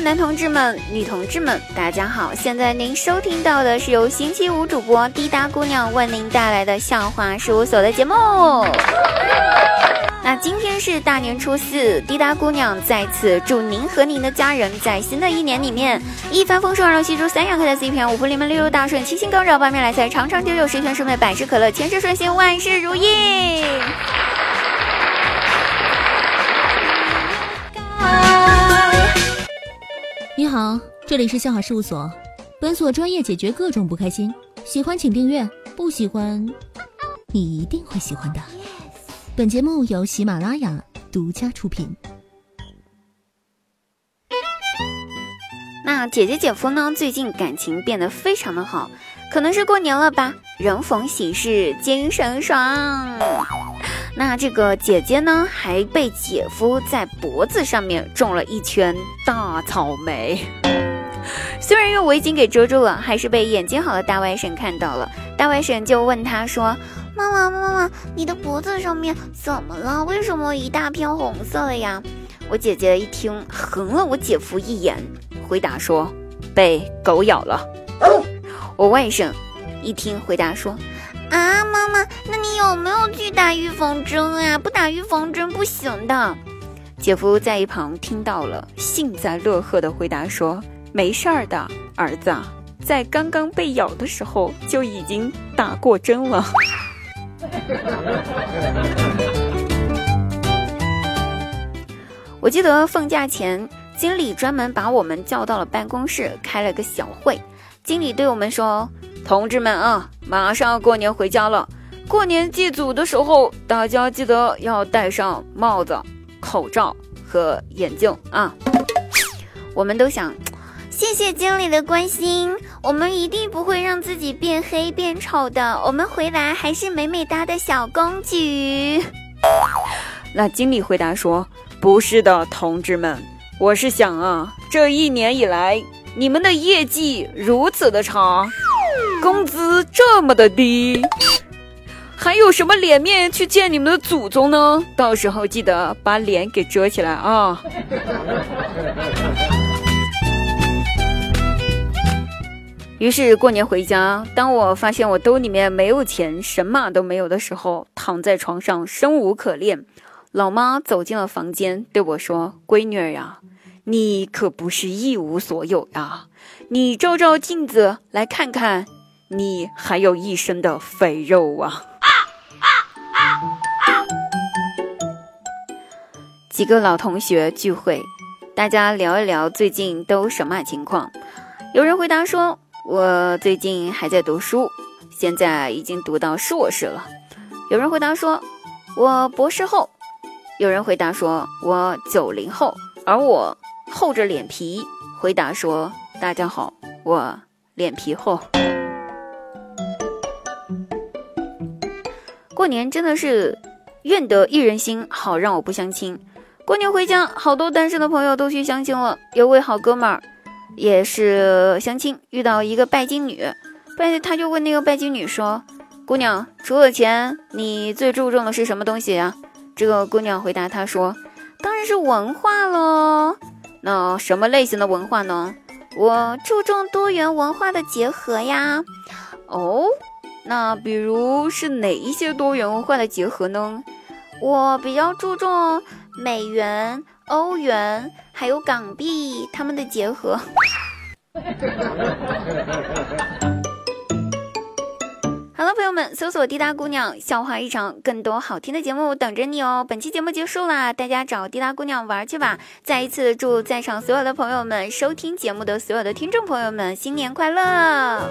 男同志们、女同志们，大家好！现在您收听到的是由星期五主播滴答姑娘为您带来的笑话事务所的节目。那今天是大年初四，滴答姑娘在此祝您和您的家人在新的一年里面一帆风顺、二龙戏珠、三阳开泰、四平五福临门、六六大顺、七星高照、八面来财、长长久久、十全十美、百事可乐、千事顺心、万事如意。你好，这里是笑话事务所，本所专业解决各种不开心。喜欢请订阅，不喜欢你一定会喜欢的。本节目由喜马拉雅独家出品。那姐姐姐夫呢？最近感情变得非常的好，可能是过年了吧，人逢喜事精神爽。那这个姐姐呢，还被姐夫在脖子上面种了一圈大草莓。虽然用围巾给遮住了，还是被眼睛好的大外甥看到了。大外甥就问他说：“妈妈，妈妈，你的脖子上面怎么了？为什么一大片红色的呀？”我姐姐一听，横了我姐夫一眼，回答说：“被狗咬了。”我外甥一听，回答说。啊，妈妈，那你有没有去打预防针啊？不打预防针不行的。姐夫在一旁听到了，幸灾乐祸的回答说：“没事儿的，儿子，在刚刚被咬的时候就已经打过针了。”我记得放假前，经理专门把我们叫到了办公室，开了个小会。经理对我们说。同志们啊，马上要过年回家了。过年祭祖的时候，大家记得要戴上帽子、口罩和眼镜啊。我们都想，谢谢经理的关心，我们一定不会让自己变黑变丑的。我们回来还是美美哒的小公举。那经理回答说：“不是的，同志们，我是想啊，这一年以来，你们的业绩如此的差。”工资这么的低，还有什么脸面去见你们的祖宗呢？到时候记得把脸给遮起来啊！于是过年回家，当我发现我兜里面没有钱，什么都没有的时候，躺在床上生无可恋。老妈走进了房间，对我说：“闺女儿呀，你可不是一无所有呀，你照照镜子来看看。”你还有一身的肥肉啊！几个老同学聚会，大家聊一聊最近都什么情况。有人回答说：“我最近还在读书，现在已经读到硕士了。”有人回答说：“我博士后。”有人回答说：“我九零后。”而我厚着脸皮回答说：“大家好，我脸皮厚。”过年真的是愿得一人心，好让我不相亲。过年回家，好多单身的朋友都去相亲了。有位好哥们儿也是相亲，遇到一个拜金女，拜他就问那个拜金女说：“姑娘，除了钱，你最注重的是什么东西呀？”这个姑娘回答他说：“当然是文化喽。那什么类型的文化呢？我注重多元文化的结合呀。”哦。那比如是哪一些多元文化的结合呢？我比较注重美元、欧元还有港币它们的结合。好了，朋友们，搜索“滴答姑娘笑话一场”，更多好听的节目等着你哦。本期节目结束啦，大家找滴答姑娘玩去吧。再一次祝在场所有的朋友们、收听节目的所有的听众朋友们新年快乐！